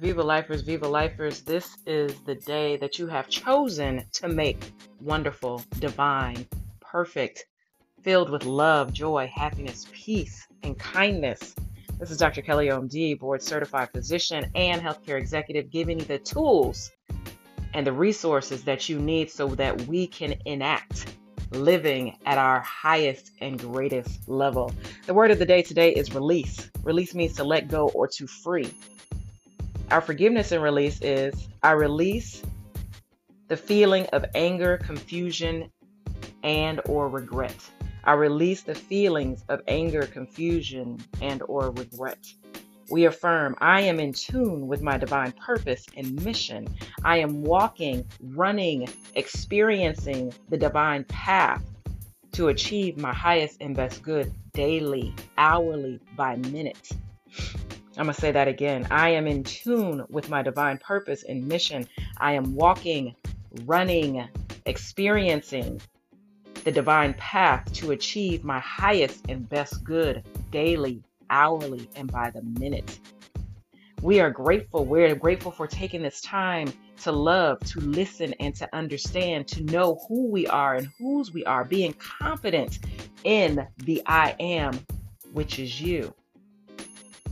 Viva Lifers, Viva Lifers, this is the day that you have chosen to make wonderful, divine, perfect, filled with love, joy, happiness, peace, and kindness. This is Dr. Kelly OMD, board certified physician and healthcare executive, giving you the tools and the resources that you need so that we can enact living at our highest and greatest level. The word of the day today is release. Release means to let go or to free. Our forgiveness and release is I release the feeling of anger, confusion, and or regret. I release the feelings of anger, confusion, and or regret. We affirm, I am in tune with my divine purpose and mission. I am walking, running, experiencing the divine path to achieve my highest and best good daily, hourly, by minute. I'm going to say that again. I am in tune with my divine purpose and mission. I am walking, running, experiencing the divine path to achieve my highest and best good daily, hourly, and by the minute. We are grateful. We're grateful for taking this time to love, to listen, and to understand, to know who we are and whose we are, being confident in the I am, which is you.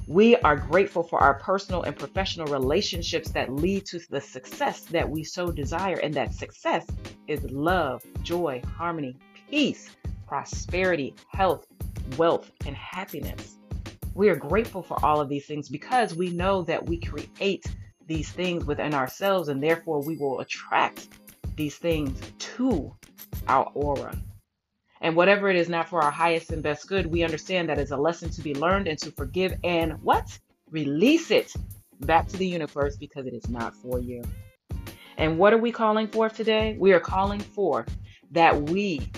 We are grateful for our personal and professional relationships that lead to the success that we so desire. And that success is love, joy, harmony, peace, prosperity, health, wealth, and happiness. We are grateful for all of these things because we know that we create these things within ourselves and therefore we will attract these things to our aura. And whatever it is not for our highest and best good, we understand that is a lesson to be learned and to forgive and what? Release it back to the universe because it is not for you. And what are we calling for today? We are calling for that we,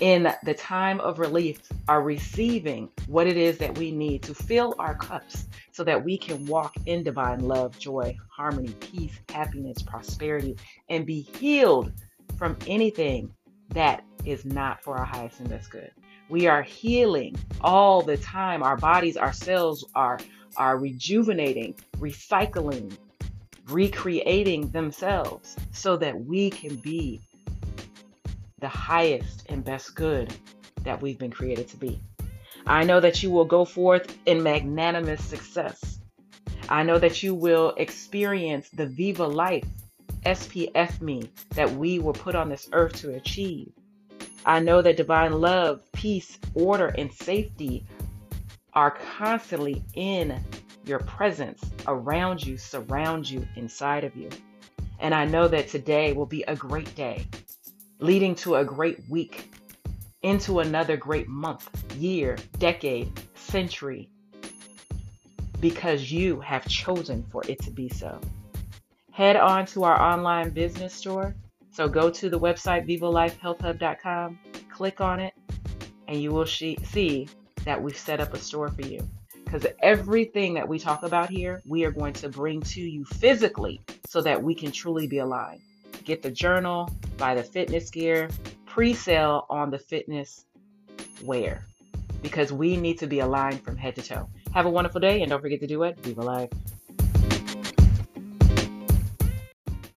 in the time of relief, are receiving what it is that we need to fill our cups so that we can walk in divine love, joy, harmony, peace, happiness, prosperity, and be healed from anything that is not for our highest and best good. We are healing all the time. Our bodies, our cells are, are rejuvenating, recycling, recreating themselves so that we can be the highest and best good that we've been created to be. I know that you will go forth in magnanimous success. I know that you will experience the Viva life, SPF me, that we were put on this earth to achieve. I know that divine love, peace, order, and safety are constantly in your presence, around you, surround you, inside of you. And I know that today will be a great day, leading to a great week, into another great month, year, decade, century, because you have chosen for it to be so. Head on to our online business store so go to the website vivalifehealthhub.com, click on it, and you will see that we've set up a store for you. Because everything that we talk about here, we are going to bring to you physically so that we can truly be aligned. Get the journal, buy the fitness gear, pre sale on the fitness wear because we need to be aligned from head to toe. Have a wonderful day and don't forget to do it. Viva Life.